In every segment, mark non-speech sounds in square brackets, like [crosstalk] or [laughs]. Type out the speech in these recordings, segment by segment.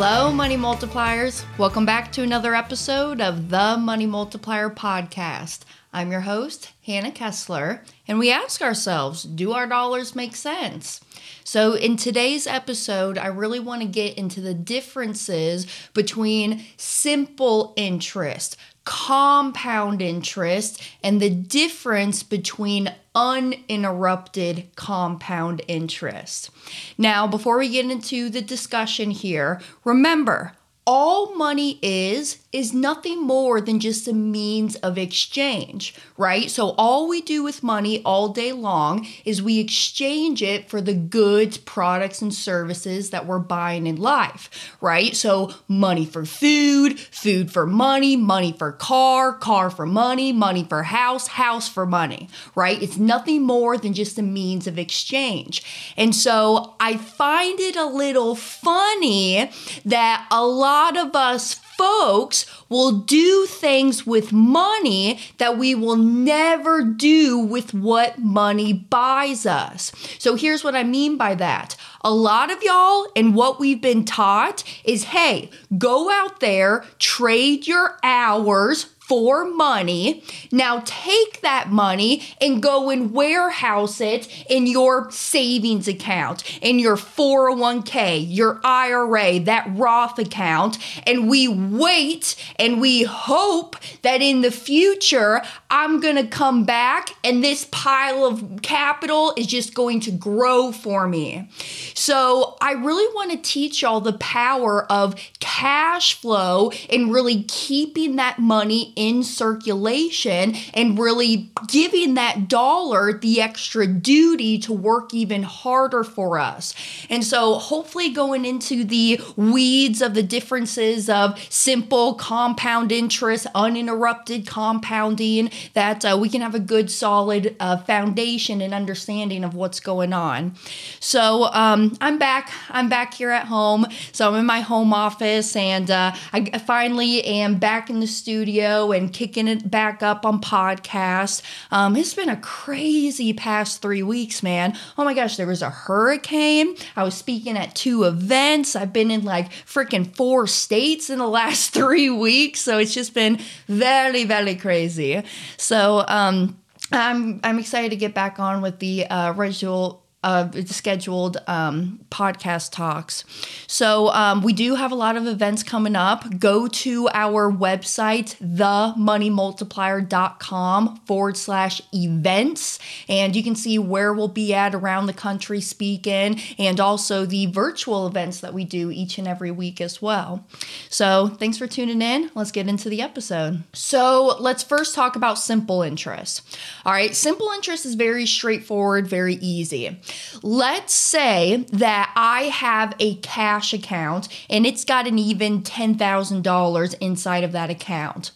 Hello, Money Multipliers. Welcome back to another episode of the Money Multiplier Podcast. I'm your host, Hannah Kesler, and we ask ourselves do our dollars make sense? So, in today's episode, I really want to get into the differences between simple interest, compound interest, and the difference between uninterrupted compound interest. Now, before we get into the discussion here, remember all money is is nothing more than just a means of exchange, right? So all we do with money all day long is we exchange it for the goods, products and services that we're buying in life, right? So money for food, food for money, money for car, car for money, money for house, house for money, right? It's nothing more than just a means of exchange. And so I find it a little funny that a lot lot of us folks will do things with money that we will never do with what money buys us. So here's what I mean by that. A lot of y'all and what we've been taught is hey, go out there, trade your hours for money. Now take that money and go and warehouse it in your savings account, in your 401k, your IRA, that Roth account. And we wait and we hope that in the future, I'm going to come back and this pile of capital is just going to grow for me. So I really want to teach y'all the power of cash flow and really keeping that money in circulation and really giving that dollar the extra duty to work even harder for us. And so, hopefully, going into the weeds of the differences of simple compound interest, uninterrupted compounding, that uh, we can have a good, solid uh, foundation and understanding of what's going on. So, um, I'm back. I'm back here at home. So, I'm in my home office and uh, I finally am back in the studio and kicking it back up on podcasts. Um, it's been a crazy past three weeks, man. Oh my gosh, there was a hurricane. I was speaking at two events. I've been in like freaking four states in the last [laughs] three weeks. So it's just been very, very crazy. So, um, I'm I'm excited to get back on with the uh, original uh, scheduled um, podcast talks. So um, we do have a lot of events coming up. Go to our website, themoneymultiplier.com forward slash events, and you can see where we'll be at around the country speaking and also the virtual events that we do each and every week as well. So thanks for tuning in. Let's get into the episode. So let's first talk about simple interest. All right, simple interest is very straightforward, very easy. Let's say that I have a cash account and it's got an even $10,000 inside of that account.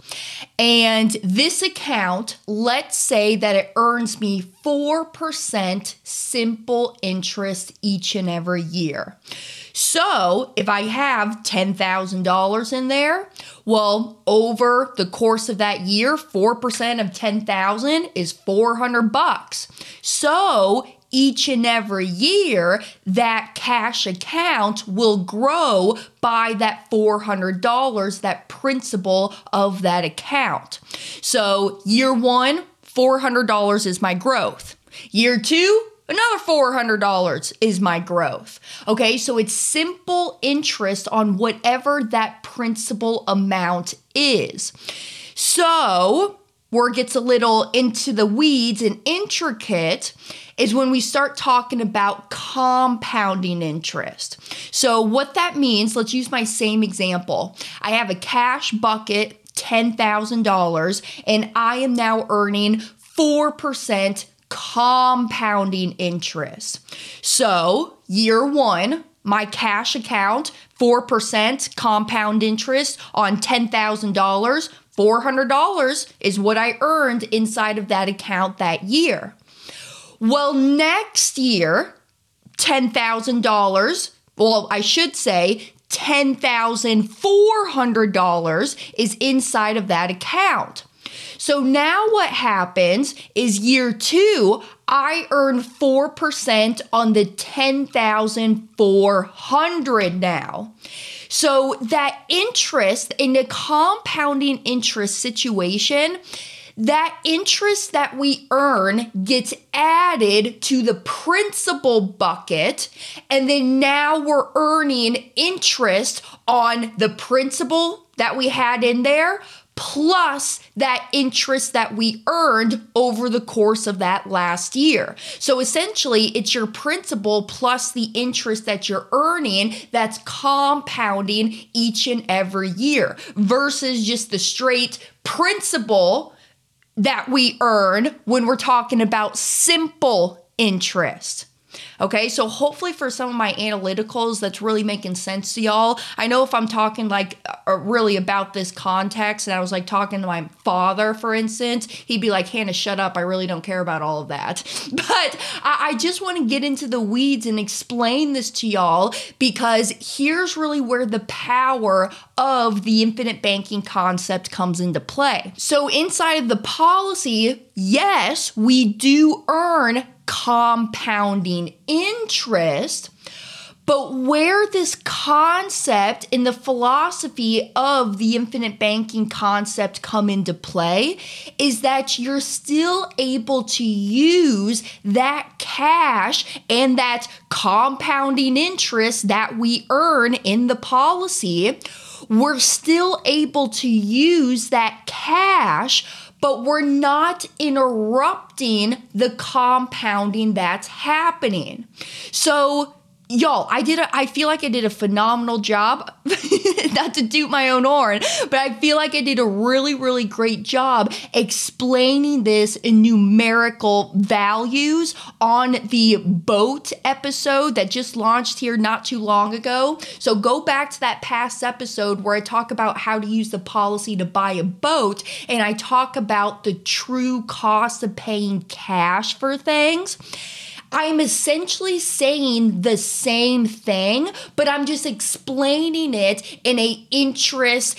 And this account, let's say that it earns me 4% simple interest each and every year. So if I have $10,000 in there, well, over the course of that year, 4% of 10,000 is 400 bucks. So each and every year, that cash account will grow by that $400, that principal of that account. So, year one, $400 is my growth. Year two, another $400 is my growth. Okay, so it's simple interest on whatever that principal amount is. So, where it gets a little into the weeds and intricate is when we start talking about compounding interest. So, what that means, let's use my same example. I have a cash bucket, $10,000, and I am now earning 4% compounding interest. So, year one, my cash account, 4% compound interest on $10,000. $400 is what I earned inside of that account that year. Well, next year, $10,000, well, I should say $10,400 is inside of that account. So now what happens is year two, I earn 4% on the 10,400 now. So that interest in the compounding interest situation, that interest that we earn gets added to the principal bucket, and then now we're earning interest on the principal that we had in there plus that interest that we earned over the course of that last year. So essentially, it's your principal plus the interest that you're earning that's compounding each and every year versus just the straight principal that we earn when we're talking about simple interest. Okay, so hopefully for some of my analyticals, that's really making sense to y'all. I know if I'm talking like uh, really about this context and I was like talking to my father, for instance, he'd be like, Hannah, shut up. I really don't care about all of that. [laughs] But I, I just want to get into the weeds and explain this to y'all because here's really where the power of the infinite banking concept comes into play. So inside of the policy, yes, we do earn compounding interest. But where this concept in the philosophy of the infinite banking concept come into play is that you're still able to use that cash and that compounding interest that we earn in the policy. We're still able to use that cash but we're not interrupting the compounding that's happening. So y'all i did a, i feel like i did a phenomenal job. [laughs] Not to toot my own horn but i feel like i did a really really great job explaining this in numerical values on the boat episode that just launched here not too long ago. So go back to that past episode where i talk about how to use the policy to buy a boat and i talk about the true cost of paying cash for things I'm essentially saying the same thing, but I'm just explaining it in a interest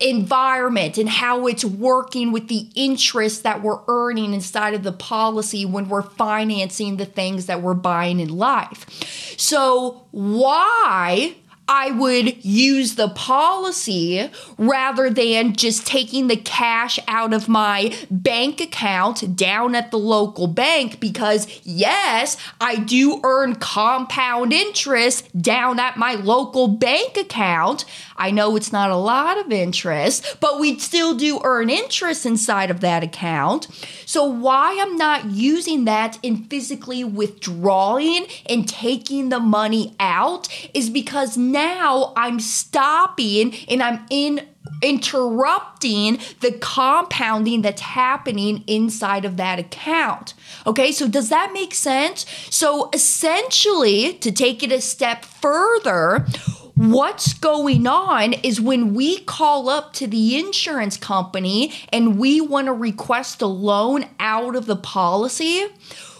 environment and how it's working with the interest that we're earning inside of the policy when we're financing the things that we're buying in life. So, why I would use the policy rather than just taking the cash out of my bank account down at the local bank because, yes, I do earn compound interest down at my local bank account. I know it's not a lot of interest, but we still do earn interest inside of that account. So, why I'm not using that in physically withdrawing and taking the money out is because now I'm stopping and I'm in interrupting the compounding that's happening inside of that account. Okay, so does that make sense? So essentially, to take it a step further, What's going on is when we call up to the insurance company and we want to request a loan out of the policy,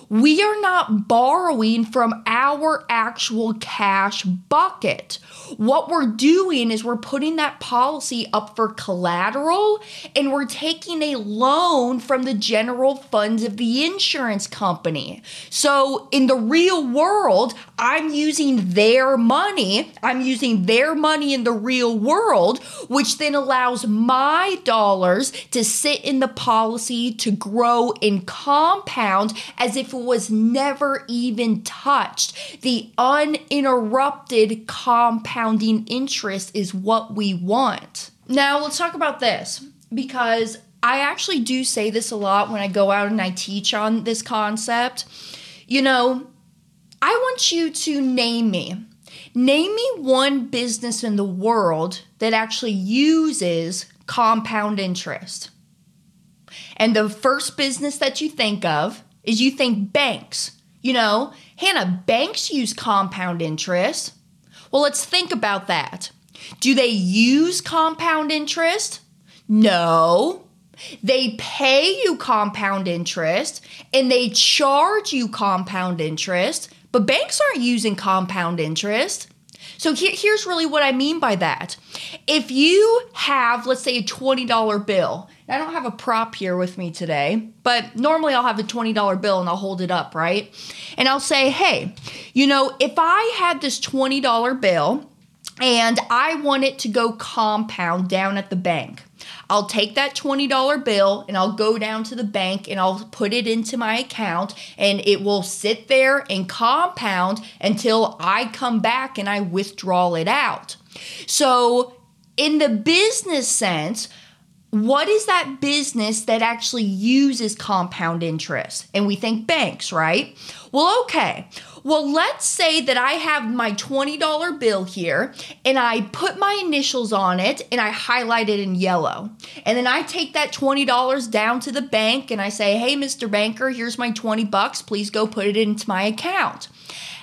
we are not borrowing from our actual cash bucket. What we're doing is we're putting that policy up for collateral and we're taking a loan from the general funds of the insurance company. So in the real world, I'm using their money. I'm using their money in the real world, which then allows my dollars to sit in the policy to grow and compound as if it was never even touched. The uninterrupted compounding interest is what we want. Now, let's talk about this because I actually do say this a lot when I go out and I teach on this concept. You know, I want you to name me. Name me one business in the world that actually uses compound interest. And the first business that you think of is you think banks. You know, Hannah, banks use compound interest. Well, let's think about that. Do they use compound interest? No. They pay you compound interest and they charge you compound interest, but banks aren't using compound interest. So here, here's really what I mean by that. If you have, let's say, a $20 bill, I don't have a prop here with me today, but normally I'll have a $20 bill and I'll hold it up, right? And I'll say, hey, you know, if I had this $20 bill and I want it to go compound down at the bank. I'll take that $20 bill and I'll go down to the bank and I'll put it into my account and it will sit there and compound until I come back and I withdraw it out. So, in the business sense, what is that business that actually uses compound interest? And we think banks, right? Well, okay. Well, let's say that I have my $20 bill here and I put my initials on it and I highlight it in yellow. And then I take that $20 down to the bank and I say, "Hey, Mr. Banker, here's my 20 bucks. Please go put it into my account."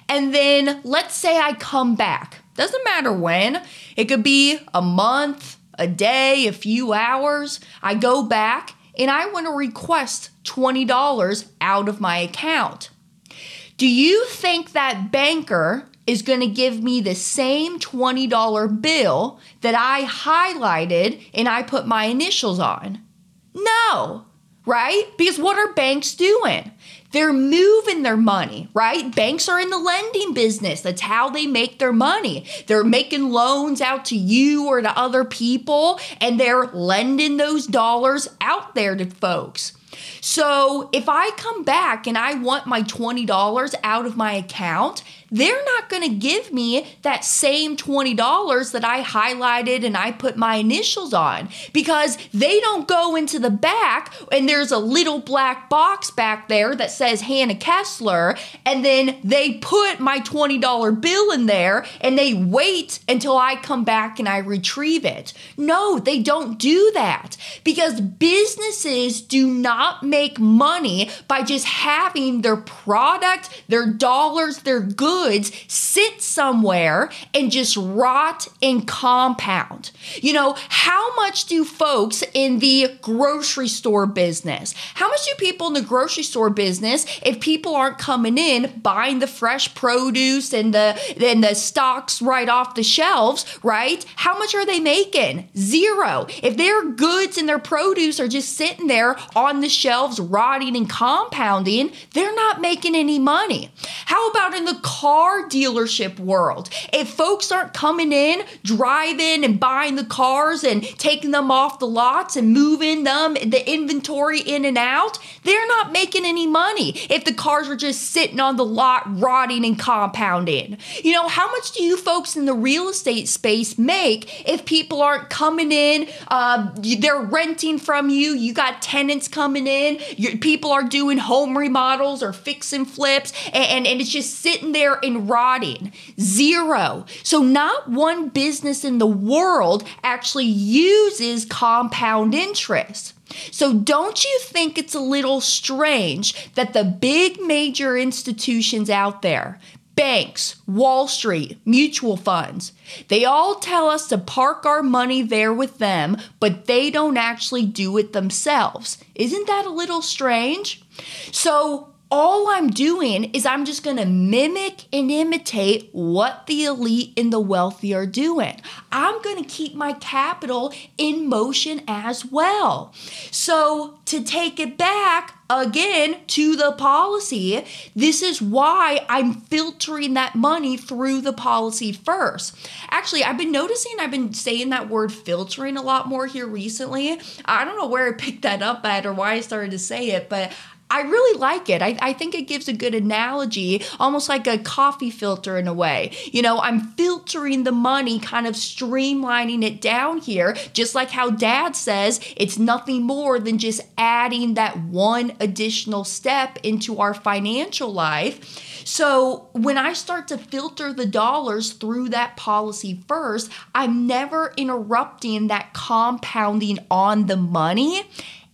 And then let's say I come back. Doesn't matter when. It could be a month, a day, a few hours. I go back and I want to request $20 out of my account. Do you think that banker is going to give me the same $20 bill that I highlighted and I put my initials on? No, right? Because what are banks doing? They're moving their money, right? Banks are in the lending business. That's how they make their money. They're making loans out to you or to other people, and they're lending those dollars out there to folks. So if I come back and I want my $20 out of my account, they're not going to give me that same $20 that I highlighted and I put my initials on because they don't go into the back and there's a little black box back there that says Hannah Kesler and then they put my $20 bill in there and they wait until I come back and I retrieve it. No, they don't do that because businesses do not make money by just having their product, their dollars, their goods goods sit somewhere and just rot and compound. You know, how much do folks in the grocery store business, how much do people in the grocery store business, if people aren't coming in buying the fresh produce and the and the stocks right off the shelves, right? How much are they making? Zero. If their goods and their produce are just sitting there on the shelves rotting and compounding, they're not making any money. How about in the car dealership world. If folks aren't coming in, driving and buying the cars and taking them off the lots and moving them, the inventory in and out, they're not making any money. If the cars are just sitting on the lot, rotting and compounding. You know, how much do you folks in the real estate space make if people aren't coming in? Uh, they're renting from you. You got tenants coming in. Your, people are doing home remodels or fixing flips, and, and, and it's just sitting there and rotting. Zero. So, not one business in the world actually uses compound interest. So, don't you think it's a little strange that the big major institutions out there, banks, Wall Street, mutual funds, they all tell us to park our money there with them, but they don't actually do it themselves? Isn't that a little strange? So, all I'm doing is I'm just going to mimic and imitate what the elite and the wealthy are doing. I'm going to keep my capital in motion as well. So, to take it back, again to the policy. This is why I'm filtering that money through the policy first. Actually, I've been noticing I've been saying that word filtering a lot more here recently. I don't know where I picked that up at or why I started to say it, but I really like it. I, I think it gives a good analogy, almost like a coffee filter in a way. You know, I'm filtering the money, kind of streamlining it down here, just like how dad says it's nothing more than just adding that one additional step into our financial life. So when I start to filter the dollars through that policy first, I'm never interrupting that compounding on the money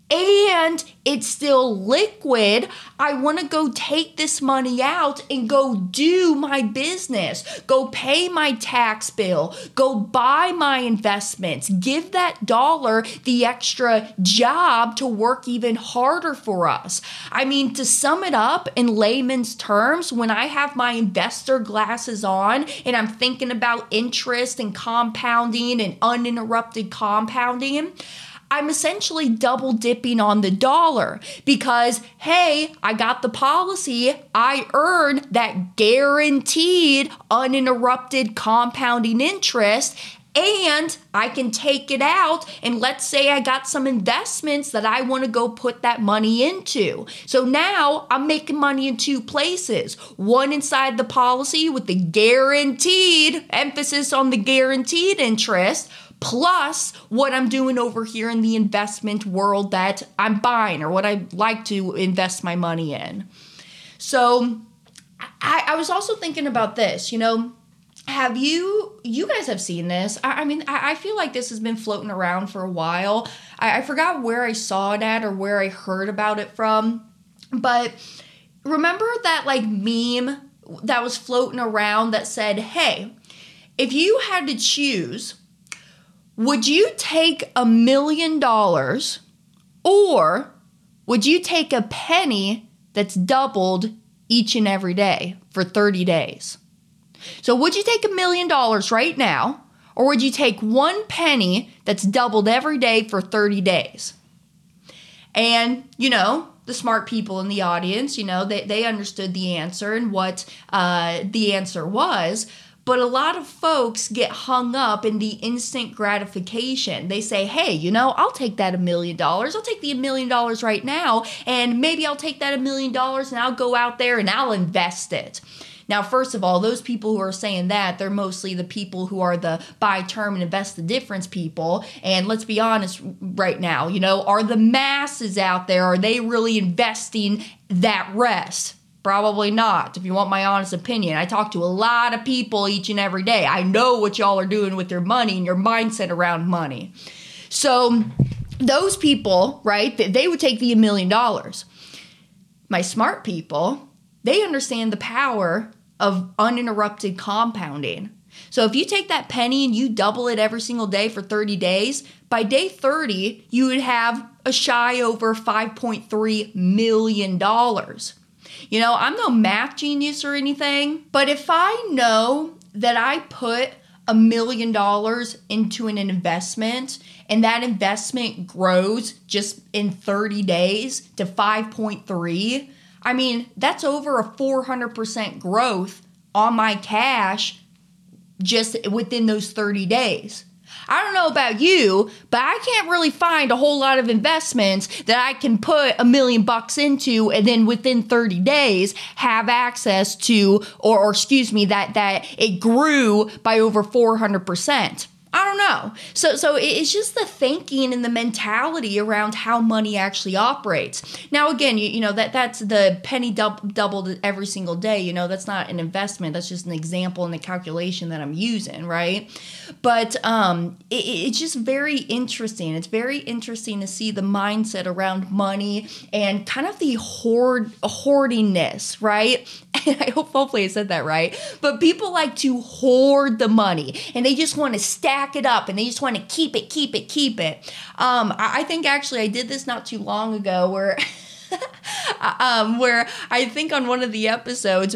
and it's still liquid. I want to go take this money out and go do my business, go pay my tax bill, go buy my investments, give that dollar the extra job to work even harder for us. I mean, to sum it up in layman's terms, when I have my investor glasses on and I'm thinking about interest and compounding and uninterrupted compounding, I'm essentially double dipping on the dollar because, hey, I got the policy, I earn that guaranteed uninterrupted compounding interest. And I can take it out, and let's say I got some investments that I want to go put that money into. So now I'm making money in two places one inside the policy with the guaranteed emphasis on the guaranteed interest plus what I'm doing over here in the investment world that I'm buying or what I like to invest my money in. So I, I was also thinking about this, you know. Have you, you guys have seen this? I, I mean, I, I, feel like this has been floating around for a while. I, I forgot where I saw it at or where I heard about it from, but remember that like meme that was floating around that said, hey, if you had to choose would you take a million dollars or would you take a penny that's doubled each and every day for 30 days? So, would you take a million dollars right now or would you take one penny that's doubled every day for 30 days? And, you know, the smart people in the audience, you know, they, they understood the answer and what uh, the answer was. But a lot of folks get hung up in the instant gratification. They say, hey, you know, I'll take that a million dollars. I'll take the a million dollars right now, and maybe I'll take that a million dollars and I'll go out there and I'll invest it. Now, first of all, those people who are saying that, they're mostly the people who are the buy term and invest the difference people. And let's be honest right now, you know, are the masses out there, are they really investing that rest? Probably not, if you want my honest opinion. I talk to a lot of people each and every day. I know what y'all are doing with your money and your mindset around money. So, those people, right, they would take the million dollars. My smart people, they understand the power of uninterrupted compounding. So if you take that penny and you double it every single day for 30 days, by day 30, you would have a shy over $5.3 million. You know, I'm no math genius or anything, but if I know that I put a million dollars into an investment and that investment grows just in 30 days to 5.3, I mean, that's over a 400% growth on my cash just within those 30 days. I don't know about you, but I can't really find a whole lot of investments that I can put a million bucks into and then within 30 days have access to or, or excuse me that that it grew by over 400%. I don't know. So so it's just the thinking and the mentality around how money actually operates. Now again, you, you know that that's the penny dub- doubled every single day. You know that's not an investment. That's just an example in the calculation that I'm using, right? But um, it, it's just very interesting. It's very interesting to see the mindset around money and kind of the hoard hoardingness, right? And [laughs] I hope hopefully I said that right. But people like to hoard the money and they just want to stack it up and they just want to keep it, keep it, keep it. Um, I, I think actually I did this not too long ago where [laughs] um, where I think on one of the episodes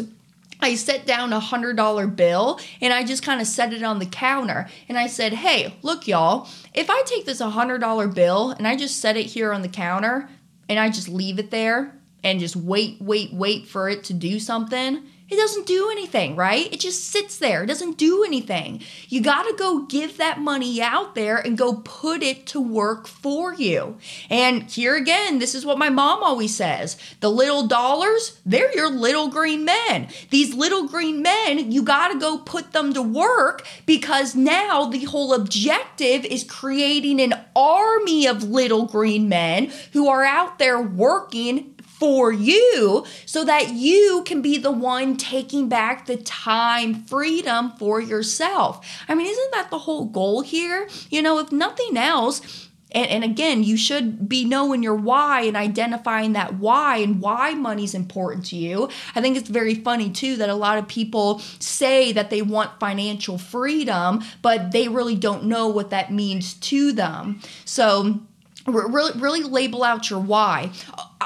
I set down a hundred dollar bill and I just kind of set it on the counter and I said, Hey, look, y'all, if I take this hundred dollar bill and I just set it here on the counter and I just leave it there and just wait, wait, wait for it to do something, it doesn't do anything, right? It just sits there. It doesn't do anything. You got to go give that money out there and go put it to work for you. And here again, this is what my mom always says the little dollars, they're your little green men. These little green men, you got to go put them to work because now the whole objective is creating an army of little green men who are out there working for you so that you can be the one taking back the time freedom for yourself. I mean, isn't that the whole goal here? You know, if nothing else, and, and, again, you should be knowing your why and identifying that why and why money's important to you. I think it's very funny too that a lot of people say that they want financial freedom, but they really don't know what that means to them. So, really really label out your why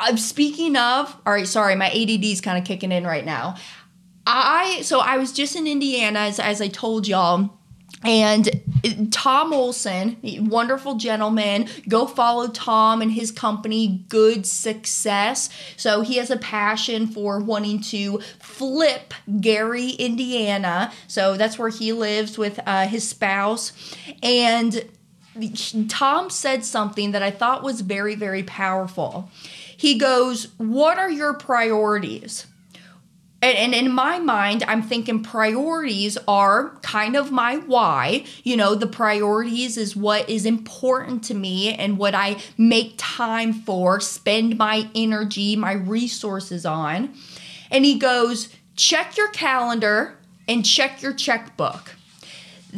i'm uh, speaking of all right sorry my ADD is kind of kicking in right now i so i was just in indiana as, as i told y'all and Tom Olson, wonderful gentleman. Go follow Tom and his company, Good Success. So he has a passion for wanting to flip Gary, Indiana. So that's where he lives with uh, his spouse. And Tom said something that I thought was very, very powerful. He goes, What are your priorities? And, in my mind, I'm thinking priorities are kind of my why. You know, the priorities is what is important to me and what I make time for, spend my energy, my resources on. And he goes, check your calendar and check your checkbook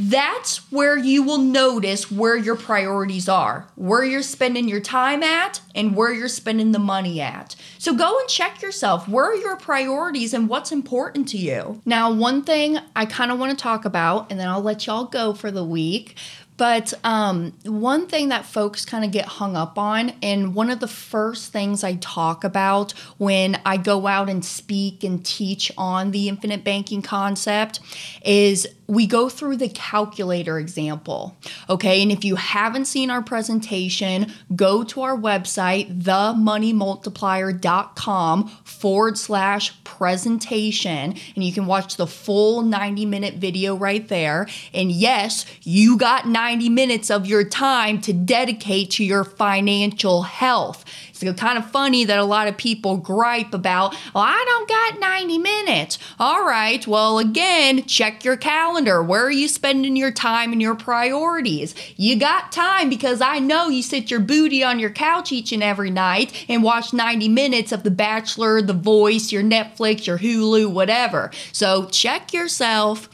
that's where you will notice where your priorities are, where you're spending your time at, and where you're spending the money at. So go and check yourself. Where are your priorities and what's important to you? Now, one thing I kind of want to talk about, and then I'll let y'all go for the week. But um, one thing that folks kind of get hung up on, and one of the first things I talk about when I go out and speak and teach on the infinite banking concept, is we go through the calculator example. Okay, and if you haven't seen our presentation, go to our website, themoneymultiplier.com forward slash presentation, and you can watch the full 90 minute video right there. And yes, you got 90 minutes of your time to dedicate to your financial health. It's kind of funny that a lot of people gripe about, well, I don't got 90 minutes. All right, well, again, check your calendar. Where are you spending your time and your priorities? You got time because I know you sit your booty on your couch each and every night and watch 90 minutes of The Bachelor, The Voice, your Netflix, your Hulu, whatever. So check yourself.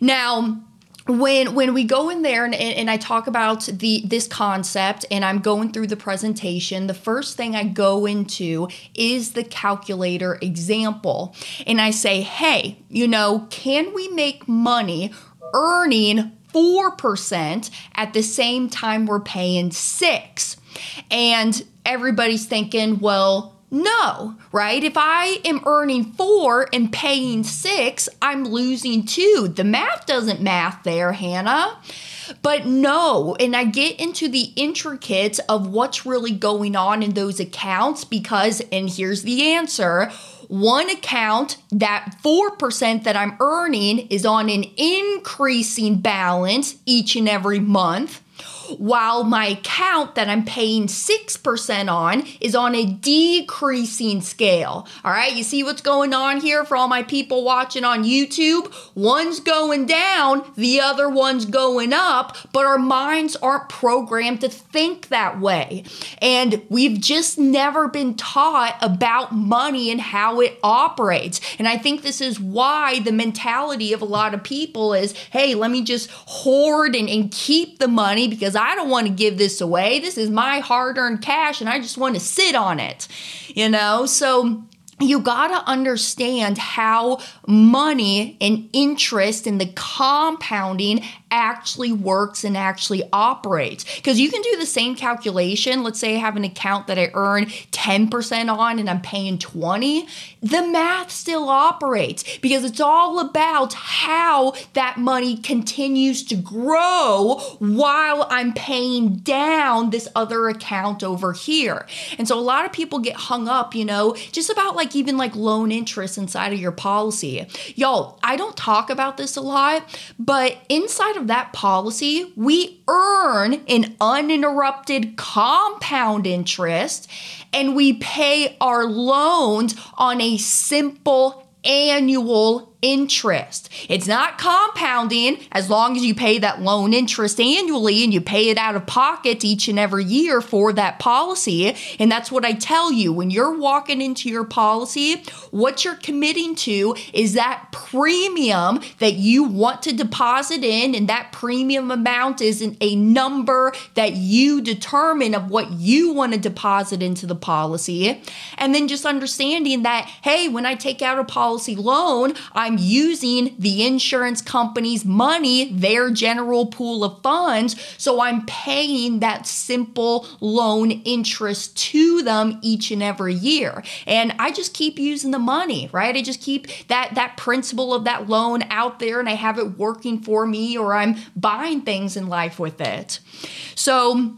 Now, when when we go in there and, and I talk about the this concept and I'm going through the presentation, the first thing I go into is the calculator example. And I say, hey, you know, can we make money earning 4% at the same time we're paying six? And everybody's thinking, well, no, right? If I am earning four and paying six, I'm losing two. The math doesn't math there, Hannah. But no, and I get into the intricates of what's really going on in those accounts because, and here's the answer one account, that 4% that I'm earning, is on an increasing balance each and every month while my account that I'm paying 6% on is on a decreasing scale. All right, you see what's going on here for all my people watching on YouTube? One's going down, the other one's going up, but our minds aren't programmed to think that way. And we've just never been taught about money and how it operates. And I think this is why the mentality of a lot of people is hey, let me just hoard and, and keep the money because because I don't want to give this away. This is my hard earned cash and I just want to sit on it, you know? So you got to understand how money and interest and the compounding actually works and actually operates. Because you can do the same calculation. Let's say I have an account that I earn 10% on and I'm paying 20. The math still operates because it's all about how that money continues to grow while I'm paying down this other account over here. And so a lot of people get hung up, you know, just about like even like loan interest inside of your policy. Y'all, I don't talk about this a lot, but inside of of that policy, we earn an uninterrupted compound interest and we pay our loans on a simple annual interest. It's not compounding as long as you pay that loan interest annually and you pay it out of pocket each and every year for that policy. And that's what I tell you when you're walking into your policy, what you're committing to is that premium that you want to deposit in, and that premium amount isn't a number that you determine of what you want to deposit into the policy. And then just understanding that, hey, when I take out a policy loan, I'm Using the insurance company's money, their general pool of funds. So I'm paying that simple loan interest to them each and every year. And I just keep using the money, right? I just keep that that principle of that loan out there and I have it working for me or I'm buying things in life with it. So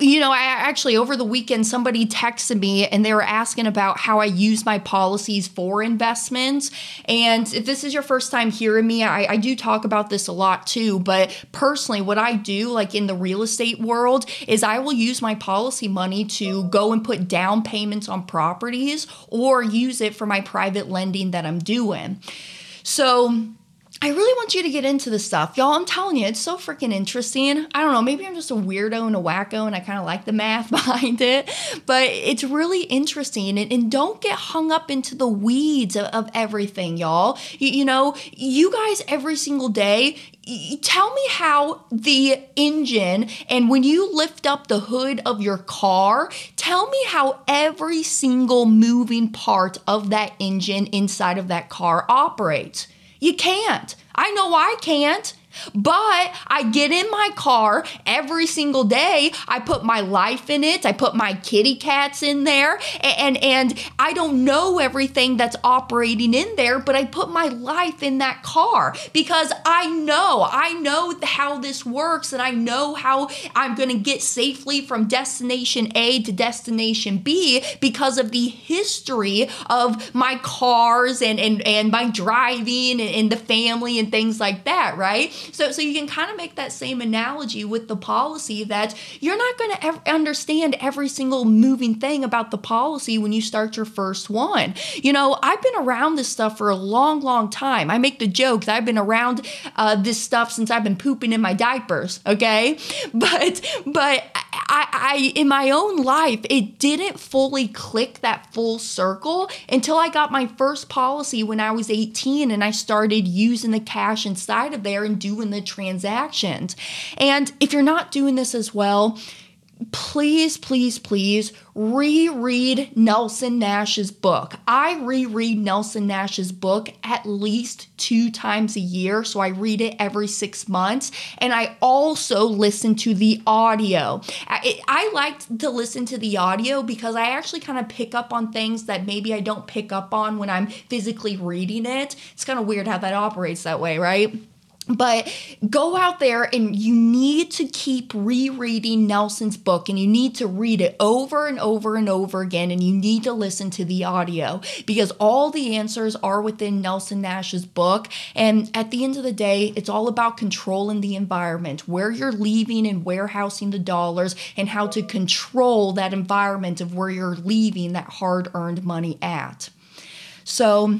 you know, I actually over the weekend somebody texted me and they were asking about how I use my policies for investments. And if this is your first time hearing me, I, I, do talk about this a lot too. But personally, what I do, like in the real estate world, is I will use my policy money to go and put down payments on properties or use it for my private lending that I'm doing. So I really want you to get into this stuff. Y'all, I'm telling you, it's so freaking interesting. I don't know, maybe I'm just a weirdo and a wacko and I kind of like the math [laughs] behind it, but it's really interesting. And, and don't get hung up into the weeds of, of everything, y'all. You, you know, you guys every single day, tell me how the engine and when you lift up the hood of your car, tell me how every single moving part of that engine inside of that car operates. You can't. I know I can't. But I get in my car every single day. I put my life in it. I put my kitty cats in there. And, and, I don't know everything that's operating in there, but I put my life in that car because I know, I know how this works and I know how I'm going to get safely from destination A to destination B because of the history of my cars and, and, and my driving and, and the family and things like that, right? So, so you can kind of make that same analogy with the policy that you're not going to ev- understand every single moving thing about the policy when you start your first one. You know, I've been around this stuff for a long, long time. I make the joke that I've been around uh, this stuff since I've been pooping in my diapers. Okay, [laughs] but but I, I in my own life it didn't fully click that full circle until I got my first policy when I was 18 and I started using the cash inside of there and doing doing the transactions. And if you're not doing this as well, please, please, please reread Nelson Nash's book. I reread Nelson Nash's book at least two times a year. So I read it every six months. And I also listen to the audio. I, I like to listen to the audio because I actually kind of pick up on things that maybe I don't pick up on when I'm physically reading it. It's kind of weird how that operates that way, right? But go out there and you need to keep rereading Nelson's book and you need to read it over and over and over again and you need to listen to the audio because all the answers are within Nelson Nash's book. And at the end of the day, it's all about controlling the environment, where you're leaving and warehousing the dollars, and how to control that environment of where you're leaving that hard earned money at. So,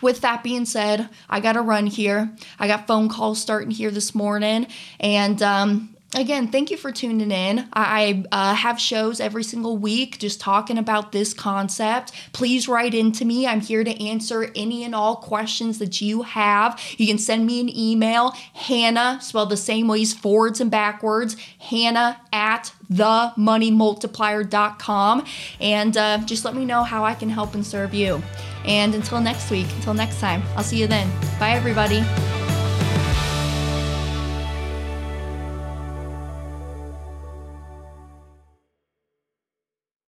with that being said, I got to run here. I got phone calls starting here this morning. And um, again, thank you for tuning in. I uh, have shows every single week just talking about this concept. Please write into me. I'm here to answer any and all questions that you have. You can send me an email, Hannah, spelled the same ways, forwards and backwards, Hannah at themoneymultiplier.com. And uh, just let me know how I can help and serve you. And until next week, until next time, I'll see you then. Bye, everybody.